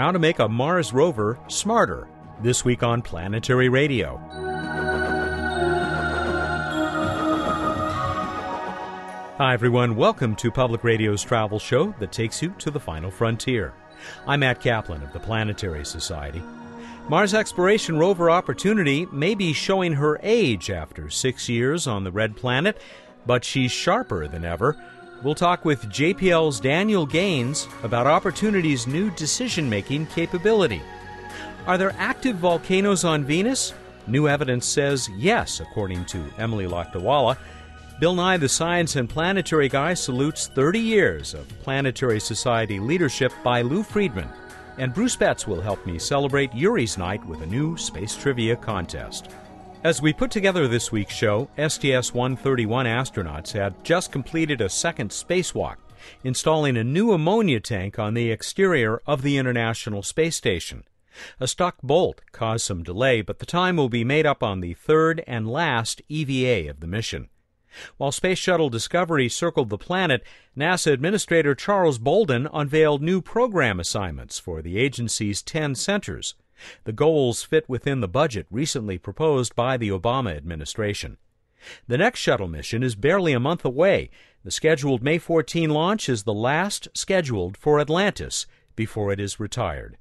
How to make a Mars rover smarter. This week on Planetary Radio. Hi, everyone. Welcome to Public Radio's travel show that takes you to the final frontier. I'm Matt Kaplan of the Planetary Society. Mars exploration rover Opportunity may be showing her age after six years on the red planet, but she's sharper than ever. We'll talk with JPL's Daniel Gaines about Opportunity's new decision making capability. Are there active volcanoes on Venus? New evidence says yes, according to Emily Lakdawalla. Bill Nye, the Science and Planetary Guy, salutes 30 years of Planetary Society leadership by Lou Friedman. And Bruce Betts will help me celebrate Yuri's Night with a new space trivia contest. As we put together this week's show, STS 131 astronauts had just completed a second spacewalk, installing a new ammonia tank on the exterior of the International Space Station. A stuck bolt caused some delay, but the time will be made up on the third and last EVA of the mission. While Space Shuttle Discovery circled the planet, NASA Administrator Charles Bolden unveiled new program assignments for the agency's 10 centers. The goals fit within the budget recently proposed by the Obama administration. The next shuttle mission is barely a month away. The scheduled May 14 launch is the last scheduled for Atlantis before it is retired.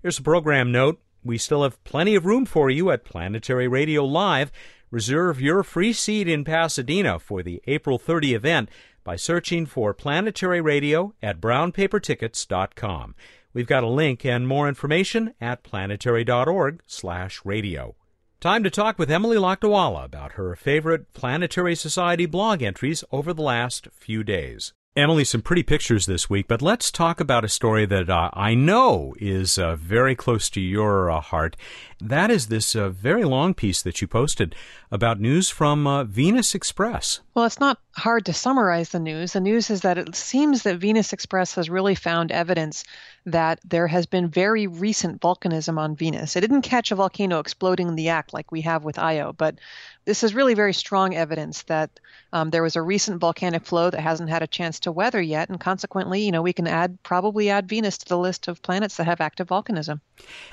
Here's a program note. We still have plenty of room for you at Planetary Radio Live. Reserve your free seat in Pasadena for the April 30 event by searching for Planetary Radio at brownpapertickets.com. We've got a link and more information at planetary.org/radio. Time to talk with Emily Lakdawalla about her favorite Planetary Society blog entries over the last few days. Emily, some pretty pictures this week, but let's talk about a story that uh, I know is uh, very close to your uh, heart. That is this uh, very long piece that you posted about news from uh, Venus Express. Well, it's not hard to summarize the news. The news is that it seems that Venus Express has really found evidence that there has been very recent volcanism on Venus. It didn't catch a volcano exploding in the act like we have with Io, but this is really very strong evidence that um, there was a recent volcanic flow that hasn't had a chance to weather yet, and consequently, you know, we can add probably add Venus to the list of planets that have active volcanism.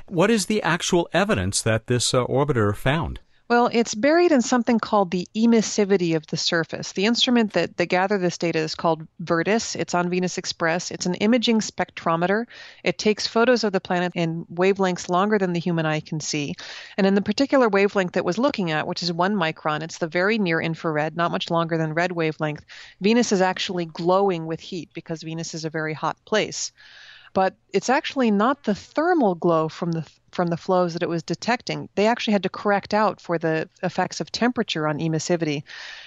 What is the actual evidence that this uh, orbiter found? Well, it's buried in something called the emissivity of the surface. The instrument that, that gather this data is called VIRTIS. It's on Venus Express. It's an imaging spectrometer. It takes photos of the planet in wavelengths longer than the human eye can see. And in the particular wavelength that was looking at, which is one micron, it's the very near infrared, not much longer than red wavelength, Venus is actually glowing with heat because Venus is a very hot place but it's actually not the thermal glow from the from the flows that it was detecting. They actually had to correct out for the effects of temperature on emissivity.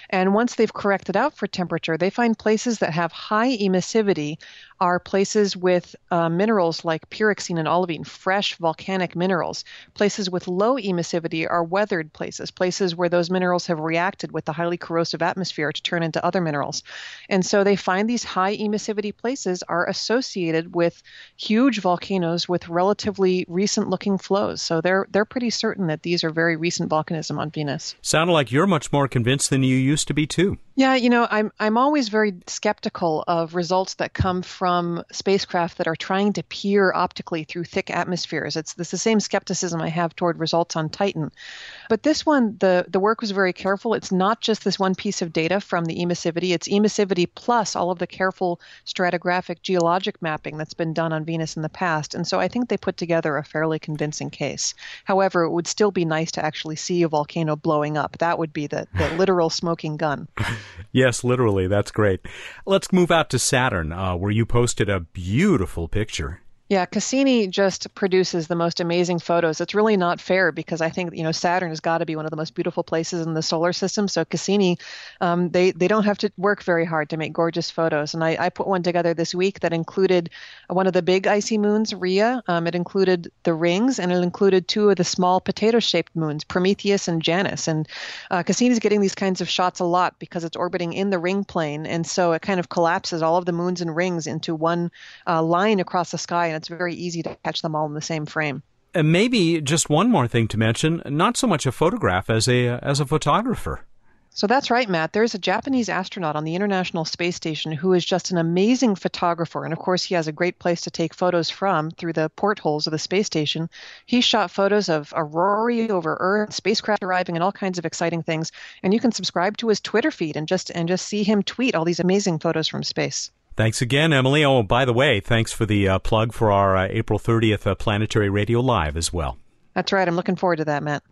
And once they've corrected out for temperature, they find places that have high emissivity are places with uh, minerals like pyroxene and olivine, fresh volcanic minerals. Places with low emissivity are weathered places, places where those minerals have reacted with the highly corrosive atmosphere to turn into other minerals. And so they find these high emissivity places are associated with huge volcanoes with relatively recent looking flows. So they're they're pretty certain that these are very recent volcanism on Venus. Sounded like you're much more convinced than you used to be too. Yeah, you know, I'm I'm always very skeptical of results that come from spacecraft that are trying to peer optically through thick atmospheres. It's, it's the same skepticism I have toward results on Titan. But this one, the the work was very careful. It's not just this one piece of data from the emissivity. It's emissivity plus all of the careful stratigraphic geologic mapping that's been done on Venus in the past. And so I think they put together a fairly convincing case. However, it would still be nice to actually see a volcano blowing up. That would be the, the literal smoking gun. yes, literally. That's great. Let's move out to Saturn, uh, where you posted a beautiful picture. Yeah, Cassini just produces the most amazing photos. It's really not fair because I think you know Saturn has got to be one of the most beautiful places in the solar system. So Cassini, um, they they don't have to work very hard to make gorgeous photos. And I, I put one together this week that included one of the big icy moons, Rhea. Um, it included the rings, and it included two of the small potato-shaped moons, Prometheus and Janus. And uh, Cassini's getting these kinds of shots a lot because it's orbiting in the ring plane, and so it kind of collapses all of the moons and rings into one uh, line across the sky, and it's very easy to catch them all in the same frame. And maybe just one more thing to mention: not so much a photograph as a as a photographer. So that's right, Matt. There's a Japanese astronaut on the International Space Station who is just an amazing photographer. And of course, he has a great place to take photos from through the portholes of the space station. He shot photos of aurora over Earth, spacecraft arriving, and all kinds of exciting things. And you can subscribe to his Twitter feed and just and just see him tweet all these amazing photos from space. Thanks again, Emily. Oh, by the way, thanks for the uh, plug for our uh, April 30th uh, Planetary Radio Live as well. That's right. I'm looking forward to that, Matt.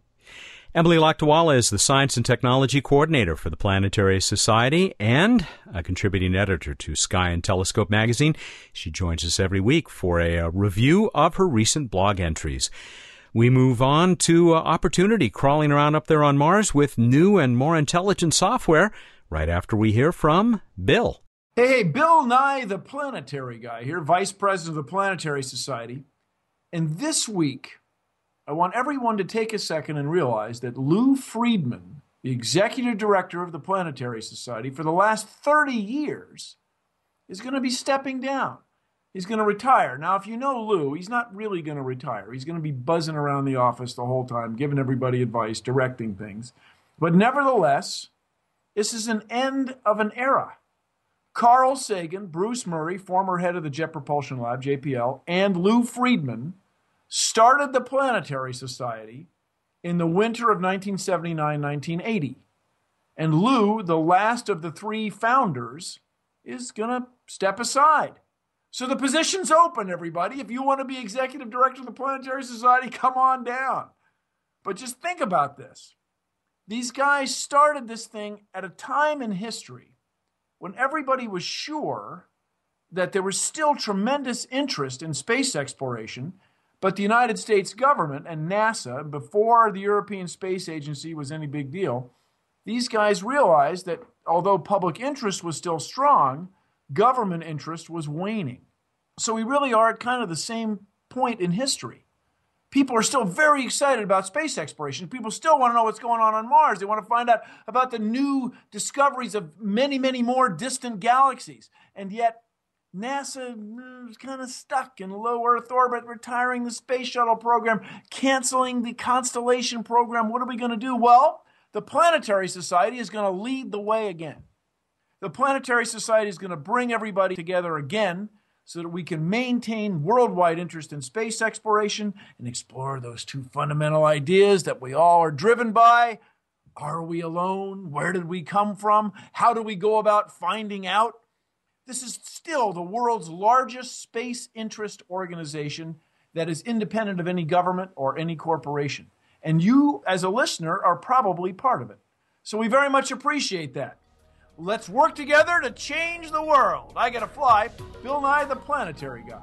Emily Lakdawalla is the Science and Technology Coordinator for the Planetary Society and a contributing editor to Sky and Telescope magazine. She joins us every week for a, a review of her recent blog entries. We move on to uh, Opportunity crawling around up there on Mars with new and more intelligent software right after we hear from Bill. Hey, hey, Bill Nye, the planetary guy here, Vice President of the Planetary Society. And this week, I want everyone to take a second and realize that Lou Friedman, the executive director of the Planetary Society for the last 30 years, is going to be stepping down. He's going to retire. Now, if you know Lou, he's not really going to retire. He's going to be buzzing around the office the whole time, giving everybody advice, directing things. But nevertheless, this is an end of an era. Carl Sagan, Bruce Murray, former head of the Jet Propulsion Lab, JPL, and Lou Friedman started the Planetary Society in the winter of 1979 1980. And Lou, the last of the three founders, is going to step aside. So the position's open, everybody. If you want to be executive director of the Planetary Society, come on down. But just think about this. These guys started this thing at a time in history when everybody was sure that there was still tremendous interest in space exploration but the United States government and NASA, before the European Space Agency was any big deal, these guys realized that although public interest was still strong, government interest was waning. So we really are at kind of the same point in history. People are still very excited about space exploration. People still want to know what's going on on Mars. They want to find out about the new discoveries of many, many more distant galaxies. And yet, NASA is kind of stuck in low Earth orbit, retiring the space shuttle program, canceling the Constellation program. What are we going to do? Well, the Planetary Society is going to lead the way again. The Planetary Society is going to bring everybody together again so that we can maintain worldwide interest in space exploration and explore those two fundamental ideas that we all are driven by. Are we alone? Where did we come from? How do we go about finding out? This is still the world's largest space interest organization that is independent of any government or any corporation. And you, as a listener, are probably part of it. So we very much appreciate that. Let's work together to change the world. I gotta fly. Bill Nye, the planetary guy.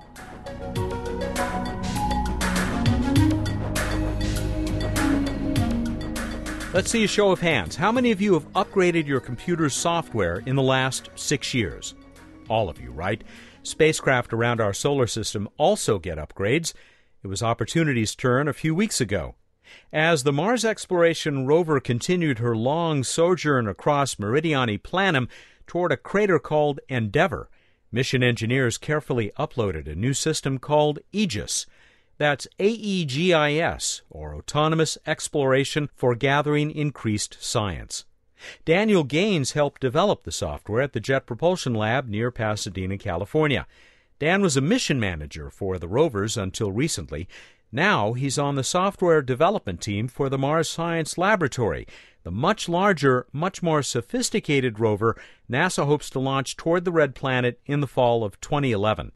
Let's see a show of hands. How many of you have upgraded your computer's software in the last six years? all of you, right? Spacecraft around our solar system also get upgrades. It was Opportunity's turn a few weeks ago. As the Mars exploration rover continued her long sojourn across Meridiani Planum toward a crater called Endeavour, mission engineers carefully uploaded a new system called AEGIS. That's AEGIS, or Autonomous Exploration for Gathering Increased Science. Daniel Gaines helped develop the software at the Jet Propulsion Lab near Pasadena, California. Dan was a mission manager for the rovers until recently. Now he's on the software development team for the Mars Science Laboratory, the much larger, much more sophisticated rover NASA hopes to launch toward the Red Planet in the fall of 2011.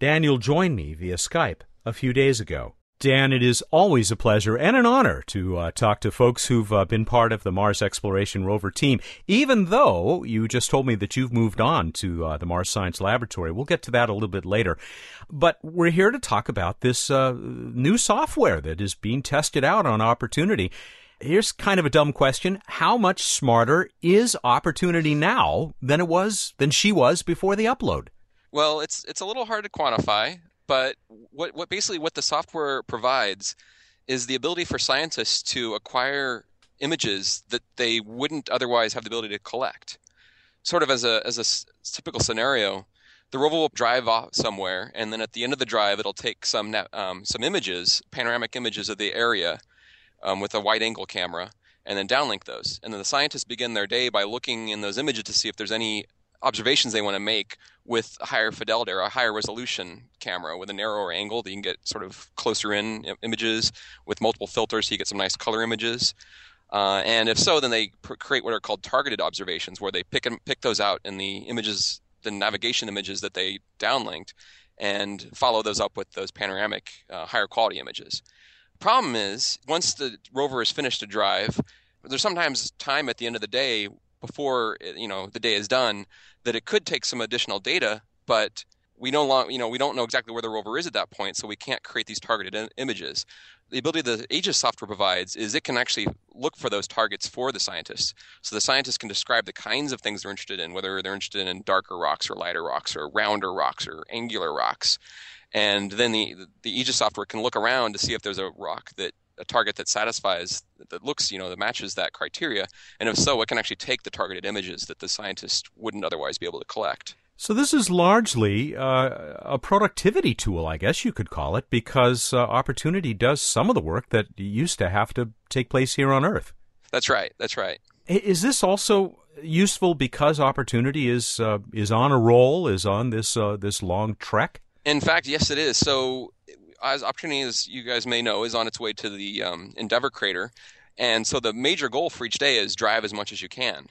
Daniel joined me via Skype a few days ago. Dan, it is always a pleasure and an honor to uh, talk to folks who've uh, been part of the Mars Exploration Rover team, even though you just told me that you've moved on to uh, the Mars Science Laboratory. We'll get to that a little bit later. But we're here to talk about this uh, new software that is being tested out on Opportunity. Here's kind of a dumb question. How much smarter is Opportunity now than it was, than she was before the upload? Well, it's it's a little hard to quantify. But what, what basically what the software provides is the ability for scientists to acquire images that they wouldn't otherwise have the ability to collect. Sort of as a as a typical scenario, the rover will drive off somewhere, and then at the end of the drive, it'll take some um, some images, panoramic images of the area, um, with a wide angle camera, and then downlink those. And then the scientists begin their day by looking in those images to see if there's any observations they want to make with a higher fidelity or a higher resolution camera with a narrower angle that you can get sort of closer in images with multiple filters so you get some nice color images. Uh, and if so, then they pr- create what are called targeted observations, where they pick and pick those out in the images, the navigation images that they downlinked, and follow those up with those panoramic, uh, higher quality images. Problem is, once the rover is finished to drive, there's sometimes time at the end of the day before eh, you know the day is done that it could take some additional data, but we no long, you know, we don't know exactly where the rover is at that point, so we can't create these targeted in- images. The ability the Aegis software provides is it can actually look for those targets for the scientists. So the scientists can describe the kinds of things they're interested in, whether they're interested in darker rocks or lighter rocks or rounder rocks or angular rocks. And then the the Aegis software can look around to see if there's a rock that a target that satisfies that looks you know that matches that criteria? And if so it can actually take the targeted images that the scientist wouldn't otherwise be able to collect? So this is largely uh, a productivity tool i guess you could call it because uh, opportunity does some of the work that used to have to take place here on earth. That's right. That's right. Is this also useful because opportunity is uh, is on a roll is on this uh, this long trek? In fact yes it is. So as opportunity, as you guys may know, is on its way to the um, Endeavour crater, and so the major goal for each day is drive as much as you can.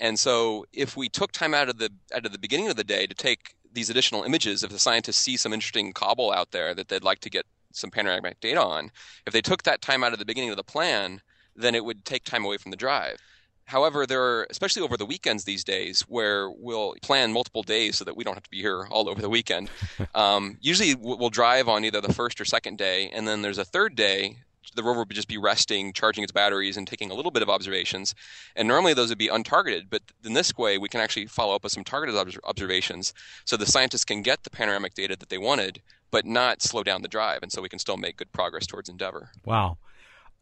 And so, if we took time out of the out of the beginning of the day to take these additional images, if the scientists see some interesting cobble out there that they'd like to get some panoramic data on, if they took that time out of the beginning of the plan, then it would take time away from the drive. However, there are, especially over the weekends these days, where we'll plan multiple days so that we don't have to be here all over the weekend. Um, usually, we'll drive on either the first or second day, and then there's a third day. The rover would just be resting, charging its batteries, and taking a little bit of observations. And normally those would be untargeted, but in this way, we can actually follow up with some targeted observations so the scientists can get the panoramic data that they wanted, but not slow down the drive. And so we can still make good progress towards Endeavour. Wow.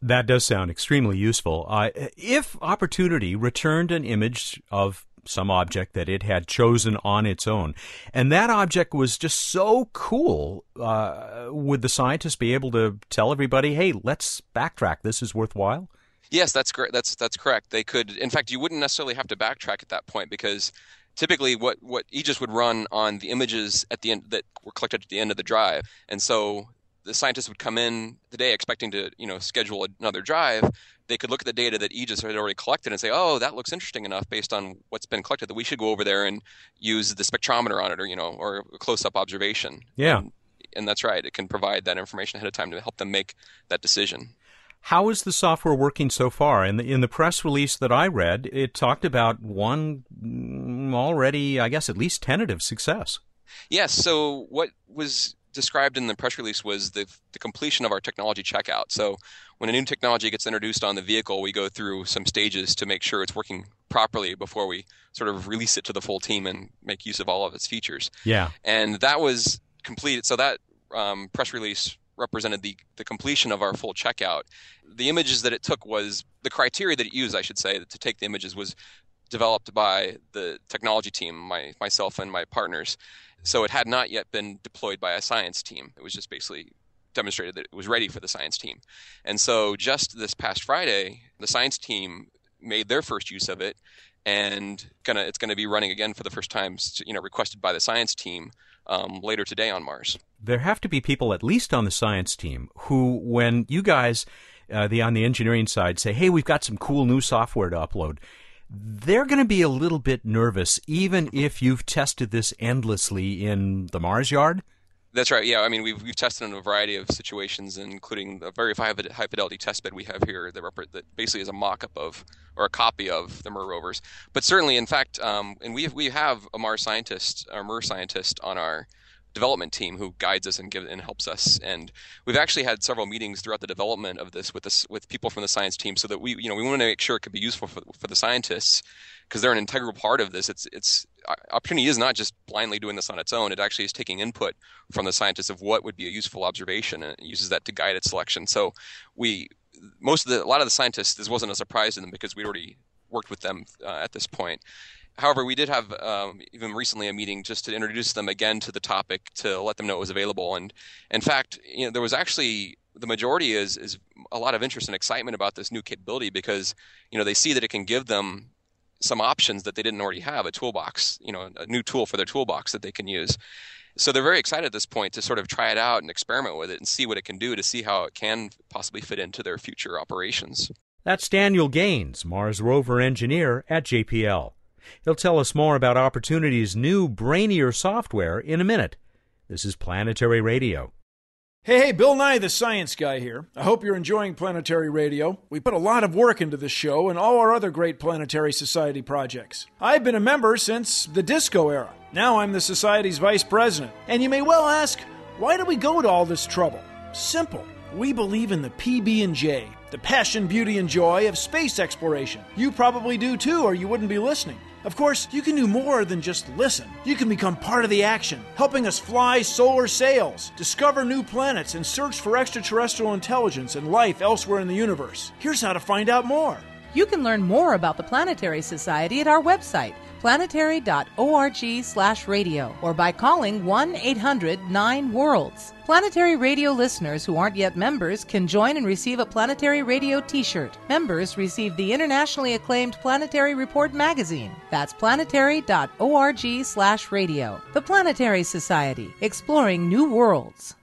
That does sound extremely useful. Uh, if Opportunity returned an image of some object that it had chosen on its own, and that object was just so cool, uh, would the scientists be able to tell everybody, "Hey, let's backtrack. This is worthwhile"? Yes, that's correct. That's that's correct. They could, in fact, you wouldn't necessarily have to backtrack at that point because typically what what Aegis would run on the images at the end that were collected at the end of the drive, and so the scientists would come in today expecting to you know schedule another drive they could look at the data that aegis had already collected and say oh that looks interesting enough based on what's been collected that we should go over there and use the spectrometer on it or you know or a close-up observation yeah and, and that's right it can provide that information ahead of time to help them make that decision how is the software working so far? In the in the press release that I read, it talked about one already, I guess, at least tentative success. Yes. So what was described in the press release was the, the completion of our technology checkout. So when a new technology gets introduced on the vehicle, we go through some stages to make sure it's working properly before we sort of release it to the full team and make use of all of its features. Yeah. And that was completed. So that um, press release represented the, the completion of our full checkout. The images that it took was the criteria that it used, I should say, to take the images was developed by the technology team, my, myself and my partners. So it had not yet been deployed by a science team. It was just basically demonstrated that it was ready for the science team. And so just this past Friday, the science team made their first use of it and gonna it's going to be running again for the first time you know requested by the science team um, later today on mars there have to be people at least on the science team who when you guys uh, the on the engineering side say hey we've got some cool new software to upload they're going to be a little bit nervous, even if you've tested this endlessly in the Mars yard. That's right. Yeah, I mean, we've we've tested in a variety of situations, including a very high, fidelity test bed we have here that, rep- that basically is a mock-up of or a copy of the MER rovers. But certainly, in fact, um, and we have, we have a Mars scientist, a MER scientist on our development team who guides us and gives and helps us. And we've actually had several meetings throughout the development of this with this with people from the science team, so that we you know we want to make sure it could be useful for for the scientists because they're an integral part of this. It's it's opportunity is not just blindly doing this on its own. It actually is taking input from the scientists of what would be a useful observation and it uses that to guide its selection. So we most of the a lot of the scientists this wasn't a surprise to them because we'd already worked with them uh, at this point However, we did have um, even recently a meeting just to introduce them again to the topic to let them know it was available. And in fact, you know, there was actually the majority is is a lot of interest and excitement about this new capability because you know they see that it can give them some options that they didn't already have a toolbox you know a new tool for their toolbox that they can use. So they're very excited at this point to sort of try it out and experiment with it and see what it can do to see how it can possibly fit into their future operations. That's daniel gaines mars rover engineer at jpl he'll tell us more about opportunity's new brainier software in a minute this is planetary radio Hey, hey, Bill Nye, the science guy here. I hope you're enjoying Planetary Radio. We put a lot of work into this show and all our other great Planetary Society projects. I've been a member since the disco era. Now I'm the Society's vice president. And you may well ask, why do we go to all this trouble? Simple. We believe in the PB&J, the passion, beauty, and joy of space exploration. You probably do too, or you wouldn't be listening. Of course, you can do more than just listen. You can become part of the action, helping us fly solar sails, discover new planets, and search for extraterrestrial intelligence and life elsewhere in the universe. Here's how to find out more. You can learn more about the Planetary Society at our website, planetary.org/radio, or by calling 1 800 9 Worlds. Planetary Radio listeners who aren't yet members can join and receive a Planetary Radio t-shirt. Members receive the internationally acclaimed Planetary Report magazine. That's planetary.org slash radio. The Planetary Society, exploring new worlds.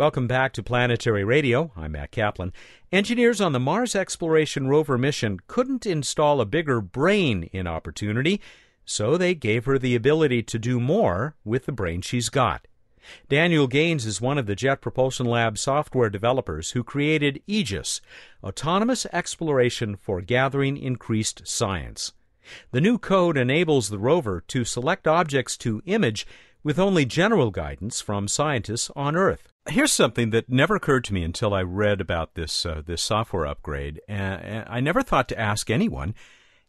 Welcome back to Planetary Radio. I'm Matt Kaplan. Engineers on the Mars Exploration Rover mission couldn't install a bigger brain in Opportunity, so they gave her the ability to do more with the brain she's got. Daniel Gaines is one of the Jet Propulsion Lab software developers who created Aegis, autonomous exploration for gathering increased science. The new code enables the rover to select objects to image with only general guidance from scientists on Earth. Here's something that never occurred to me until I read about this uh, this software upgrade, and I never thought to ask anyone.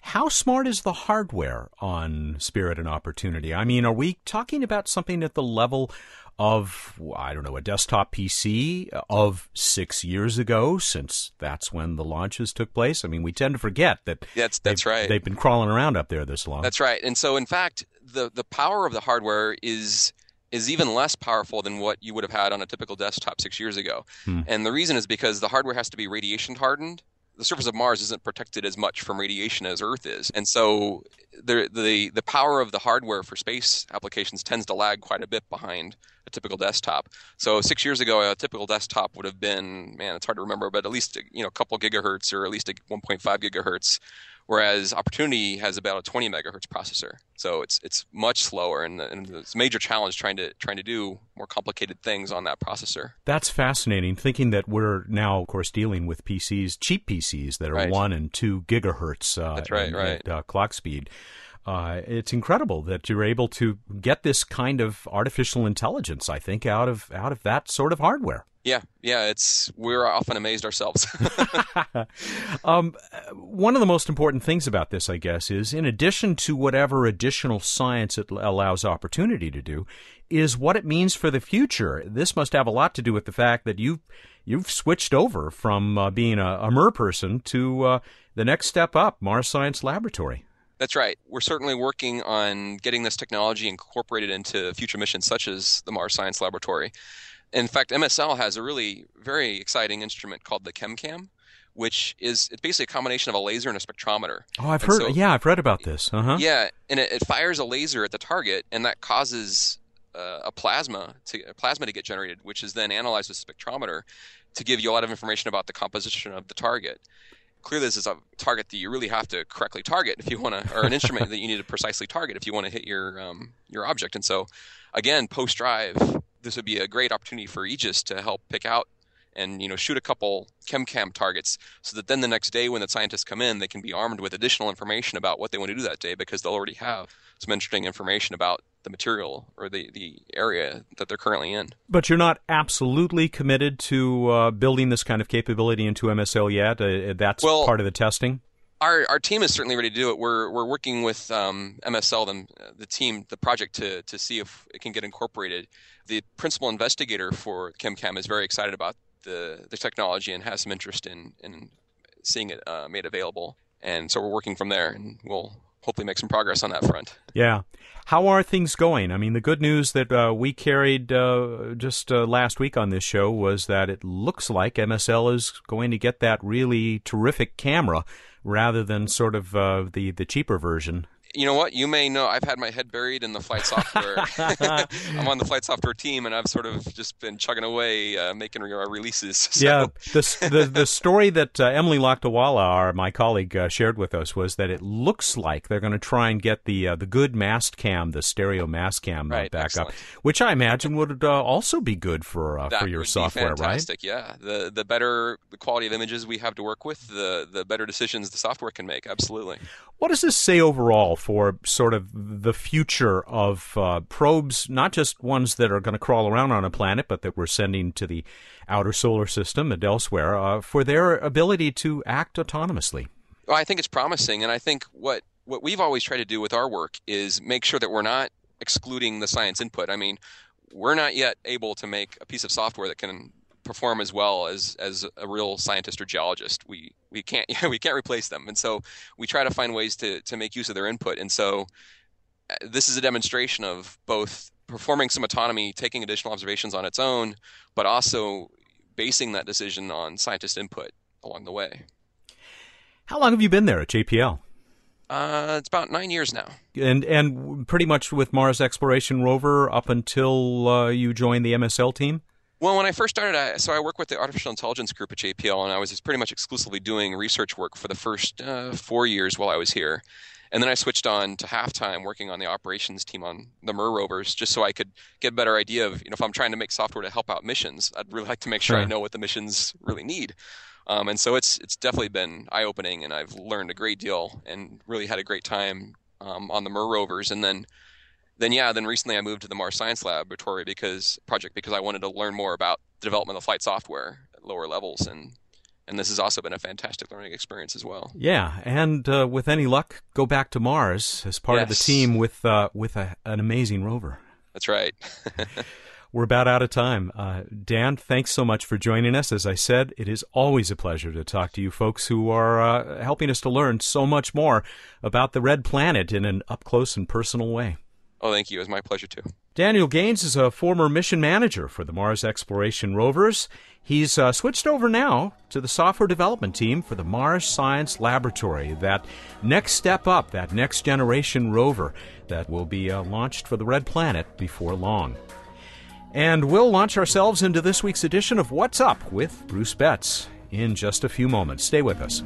How smart is the hardware on Spirit and Opportunity? I mean, are we talking about something at the level of, I don't know, a desktop PC of six years ago, since that's when the launches took place? I mean, we tend to forget that that's, that's right. They've been crawling around up there this long. That's right. And so, in fact, the, the power of the hardware is is even less powerful than what you would have had on a typical desktop six years ago. Hmm. And the reason is because the hardware has to be radiation hardened. The surface of Mars isn't protected as much from radiation as Earth is, and so the the the power of the hardware for space applications tends to lag quite a bit behind a typical desktop. So six years ago, a typical desktop would have been man, it's hard to remember, but at least you know a couple gigahertz or at least a 1.5 gigahertz whereas Opportunity has about a 20 megahertz processor. So it's it's much slower, and, and it's a major challenge trying to trying to do more complicated things on that processor. That's fascinating. Thinking that we're now, of course, dealing with PCs, cheap PCs that are right. one and two gigahertz. Uh, That's right, in, right. uh, clock speed. Uh, it's incredible that you're able to get this kind of artificial intelligence. I think out of out of that sort of hardware. Yeah, yeah, it's we're often amazed ourselves. um, one of the most important things about this, I guess, is in addition to whatever additional science it allows opportunity to do, is what it means for the future. This must have a lot to do with the fact that you've you've switched over from uh, being a, a MER person to uh, the next step up, Mars Science Laboratory. That's right. We're certainly working on getting this technology incorporated into future missions such as the Mars Science Laboratory. In fact, MSL has a really very exciting instrument called the ChemCam, which is it's basically a combination of a laser and a spectrometer. Oh, I've and heard. So, yeah, I've read about this. Uh-huh. Yeah, and it, it, fires a laser at the target, and that causes uh, a plasma to a plasma to get generated, which is then analyzed with a spectrometer to give you a lot of information about the composition of the target. Clearly, this is a target that you really have to correctly target if you want to, or an instrument that you need to precisely target if you want to hit your um, your object. And so, again, post drive this would be a great opportunity for Aegis to help pick out and you know shoot a couple ChemCam targets so that then the next day when the scientists come in they can be armed with additional information about what they want to do that day because they'll already have some interesting information about the material or the, the area that they're currently in. But you're not absolutely committed to uh, building this kind of capability into MSL yet. Uh, that's well, part of the testing our our team is certainly ready to do it. We're we're working with um, MSL, them, the team, the project to to see if it can get incorporated. The principal investigator for ChemCam is very excited about the the technology and has some interest in in seeing it uh, made available. And so we're working from there, and we'll hopefully make some progress on that front. Yeah. How are things going? I mean, the good news that uh, we carried uh, just uh, last week on this show was that it looks like MSL is going to get that really terrific camera rather than sort of uh, the the cheaper version you know what? You may know I've had my head buried in the flight software. I'm on the flight software team, and I've sort of just been chugging away, uh, making re- releases. So. Yeah, the, the, the story that uh, Emily Lakdawalla, our my colleague, uh, shared with us was that it looks like they're going to try and get the uh, the good Mastcam, the stereo mast cam right, back excellent. up, which I imagine would uh, also be good for for your software, fantastic, Yeah, the the better the quality of images we have to work with, the the better decisions the software can make. Absolutely. What does this say overall for sort of the future of uh, probes, not just ones that are going to crawl around on a planet, but that we're sending to the outer solar system and elsewhere, uh, for their ability to act autonomously? Well, I think it's promising, and I think what what we've always tried to do with our work is make sure that we're not excluding the science input. I mean, we're not yet able to make a piece of software that can perform as well as as a real scientist or geologist. We we can't we can't replace them, and so we try to find ways to to make use of their input. And so uh, this is a demonstration of both performing some autonomy, taking additional observations on its own, but also basing that decision on scientist input along the way. How long have you been there at JPL? Uh, it's about nine years now. And and pretty much with Mars Exploration Rover up until uh, you joined the MSL team. Well, when I first started, I, so I work with the artificial intelligence group at JPL, and I was pretty much exclusively doing research work for the first uh, four years while I was here. And then I switched on to half time working on the operations team on the MER rovers, just so I could get a better idea of, you know, if I'm trying to make software to help out missions, I'd really like to make sure Sure. I know what the missions really need. Um, and so it's it's definitely been eye opening, and I've learned a great deal and really had a great time um, on the MER rovers. And then then yeah, then recently I moved to the Mars Science Laboratory because project because I wanted to learn more about the development of flight software at lower levels, and and this has also been a fantastic learning experience as well. Yeah, and uh, with any luck, go back to Mars as part of the team with uh, with a, an amazing rover. That's right. We're about out of time. Uh, Dan, thanks so much for joining us. As I said, it is always a pleasure to talk to you folks who are uh, helping us to learn so much more about the red planet in an up close and personal way. Oh, thank you. It was my pleasure too. Daniel Gaines is a former mission manager for the Mars Exploration Rovers. He's uh, switched over now to the software development team for the Mars Science Laboratory, that next step up, that next generation rover that will be uh, launched for the Red Planet before long. And we'll launch ourselves into this week's edition of What's Up with Bruce Betts in just a few moments. Stay with us.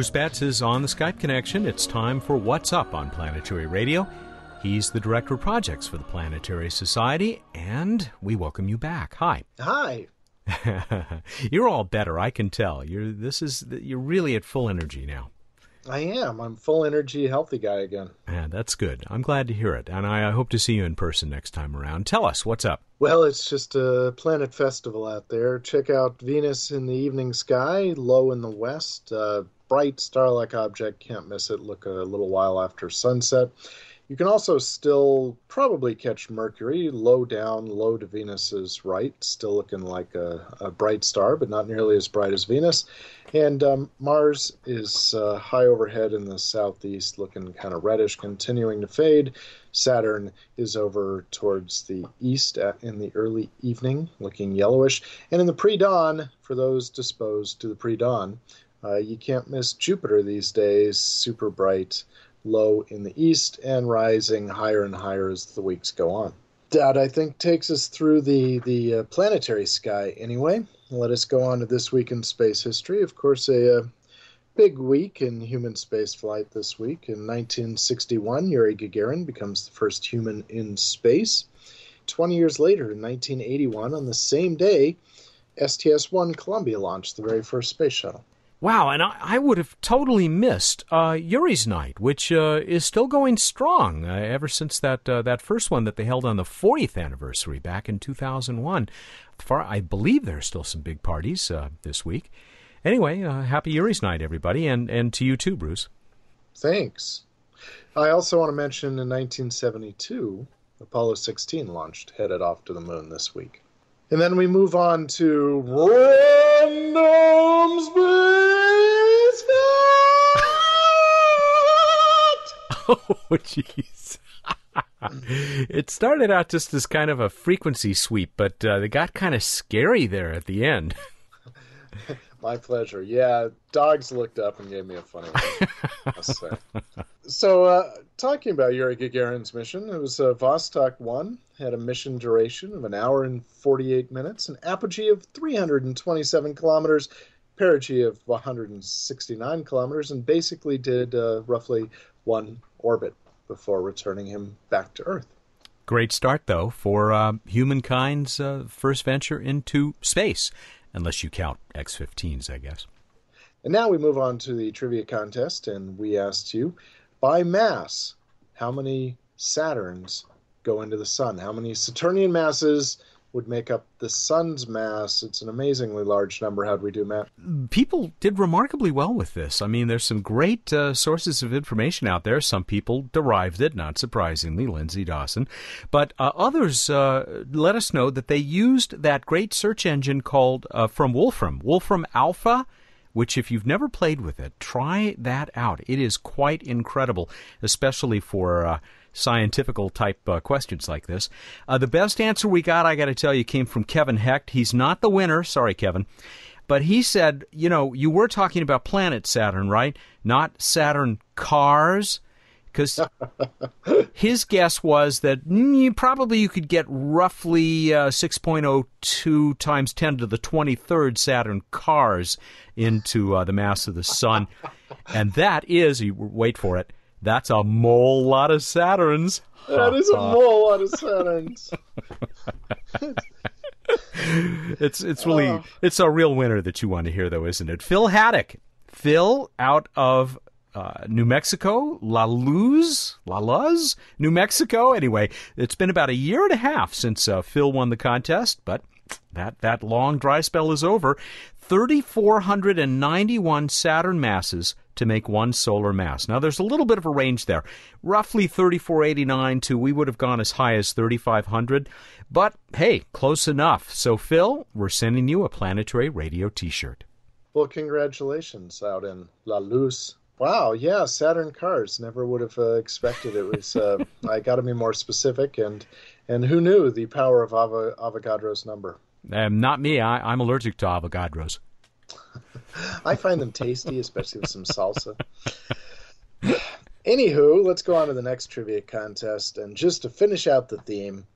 Bruce Betts is on the Skype connection. It's time for What's Up on Planetary Radio. He's the Director of Projects for the Planetary Society, and we welcome you back. Hi. Hi. you're all better, I can tell. You're this is you're really at full energy now. I am. I'm full energy, healthy guy again. Yeah, that's good. I'm glad to hear it, and I hope to see you in person next time around. Tell us what's up. Well, it's just a planet festival out there. Check out Venus in the evening sky, low in the west. Uh, bright star-like object. Can't miss it. Look a little while after sunset. You can also still probably catch Mercury low down, low to Venus's right, still looking like a, a bright star, but not nearly as bright as Venus. And um, Mars is uh, high overhead in the southeast, looking kind of reddish, continuing to fade. Saturn is over towards the east at, in the early evening, looking yellowish. And in the pre dawn, for those disposed to the pre dawn, uh, you can't miss Jupiter these days, super bright, low in the east, and rising higher and higher as the weeks go on. That, I think, takes us through the, the uh, planetary sky anyway. Let us go on to this week in space history. Of course, a, uh big week in human spaceflight this week. In 1961, Yuri Gagarin becomes the first human in space. 20 years later, in 1981, on the same day, STS 1 Columbia launched the very first space shuttle. Wow, and I, I would have totally missed uh, Yuri's Night, which uh, is still going strong uh, ever since that uh, that first one that they held on the 40th anniversary back in 2001. Far, I believe there are still some big parties uh, this week. Anyway, uh, happy Yuri's Night, everybody, and, and to you too, Bruce. Thanks. I also want to mention in 1972, Apollo 16 launched, headed off to the moon this week. And then we move on to Random Oh, jeez. it started out just as kind of a frequency sweep, but uh, they got kind of scary there at the end. My pleasure. Yeah, dogs looked up and gave me a funny one. so, uh, talking about Yuri Gagarin's mission, it was uh, Vostok 1, had a mission duration of an hour and 48 minutes, an apogee of 327 kilometers, perigee of 169 kilometers, and basically did uh, roughly one orbit before returning him back to Earth. Great start, though, for uh, humankind's uh, first venture into space unless you count X 15s, I guess. And now we move on to the trivia contest, and we asked you by mass, how many Saturns go into the sun? How many Saturnian masses would make up the sun's mass. It's an amazingly large number. How'd we do, Matt? People did remarkably well with this. I mean, there's some great uh, sources of information out there. Some people derived it, not surprisingly, Lindsay Dawson. But uh, others uh, let us know that they used that great search engine called uh, from Wolfram, Wolfram Alpha which if you've never played with it, try that out. It is quite incredible, especially for uh, scientifical type uh, questions like this. Uh, the best answer we got, I got to tell you, came from Kevin Hecht. He's not the winner. Sorry, Kevin. But he said, you know, you were talking about planet Saturn, right? Not Saturn cars. Because his guess was that mm, you probably you could get roughly uh, 6.02 times 10 to the 23rd Saturn cars into uh, the mass of the sun. And that is, you wait for it, that's a mole lot of Saturns. That is a mole lot of Saturns. it's it's really oh. it's a real winner that you want to hear though, isn't it? Phil Haddock. Phil out of uh, New Mexico, La Luz, La Luz, New Mexico. Anyway, it's been about a year and a half since uh, Phil won the contest, but that that long dry spell is over. 3,491 Saturn masses to make one solar mass. Now, there's a little bit of a range there, roughly 3,489 to we would have gone as high as 3,500. But hey, close enough. So, Phil, we're sending you a planetary radio t shirt. Well, congratulations out in La Luz. Wow, yeah, Saturn cars. Never would have uh, expected it was. Uh, I got to be more specific, and and who knew the power of Ava, Avogadro's number? Um, not me. I, I'm allergic to avogadros. I find them tasty, especially with some salsa. Anywho, let's go on to the next trivia contest. And just to finish out the theme,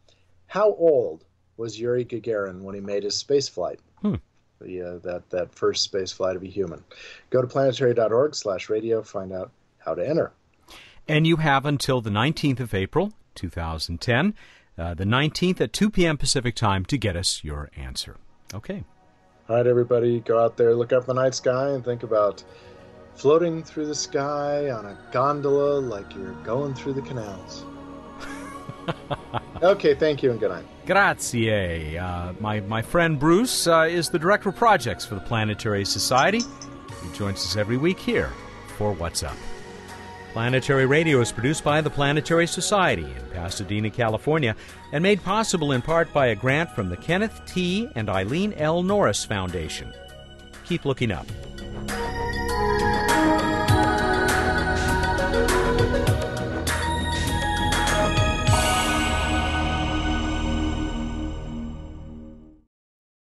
how old was Yuri Gagarin when he made his space flight? Hmm. The, uh, that, that first space flight of a human. Go to planetary.org slash radio, find out how to enter. And you have until the 19th of April, 2010 uh, the 19th at 2 p.m. Pacific time to get us your answer. Okay. All right, everybody, go out there, look up the night sky, and think about floating through the sky on a gondola like you're going through the canals. okay, thank you and good night. Grazie. Uh, my, my friend Bruce uh, is the Director of Projects for the Planetary Society. He joins us every week here for What's Up. Planetary Radio is produced by the Planetary Society in Pasadena, California, and made possible in part by a grant from the Kenneth T. and Eileen L. Norris Foundation. Keep looking up.